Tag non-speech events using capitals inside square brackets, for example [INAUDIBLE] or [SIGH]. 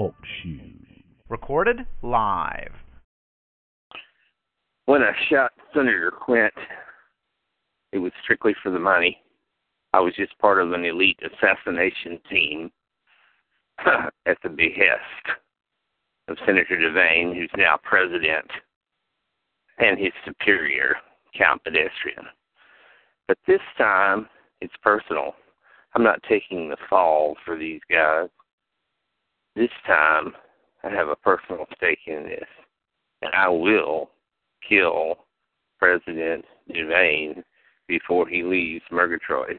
Talk shoes. Recorded live. When I shot Senator Quint, it was strictly for the money. I was just part of an elite assassination team [CLEARS THROAT] at the behest of Senator Devane, who's now president, and his superior, Count Pedestrian. But this time, it's personal. I'm not taking the fall for these guys. This time, I have a personal stake in this, and I will kill President Devane before he leaves Murgatroyd.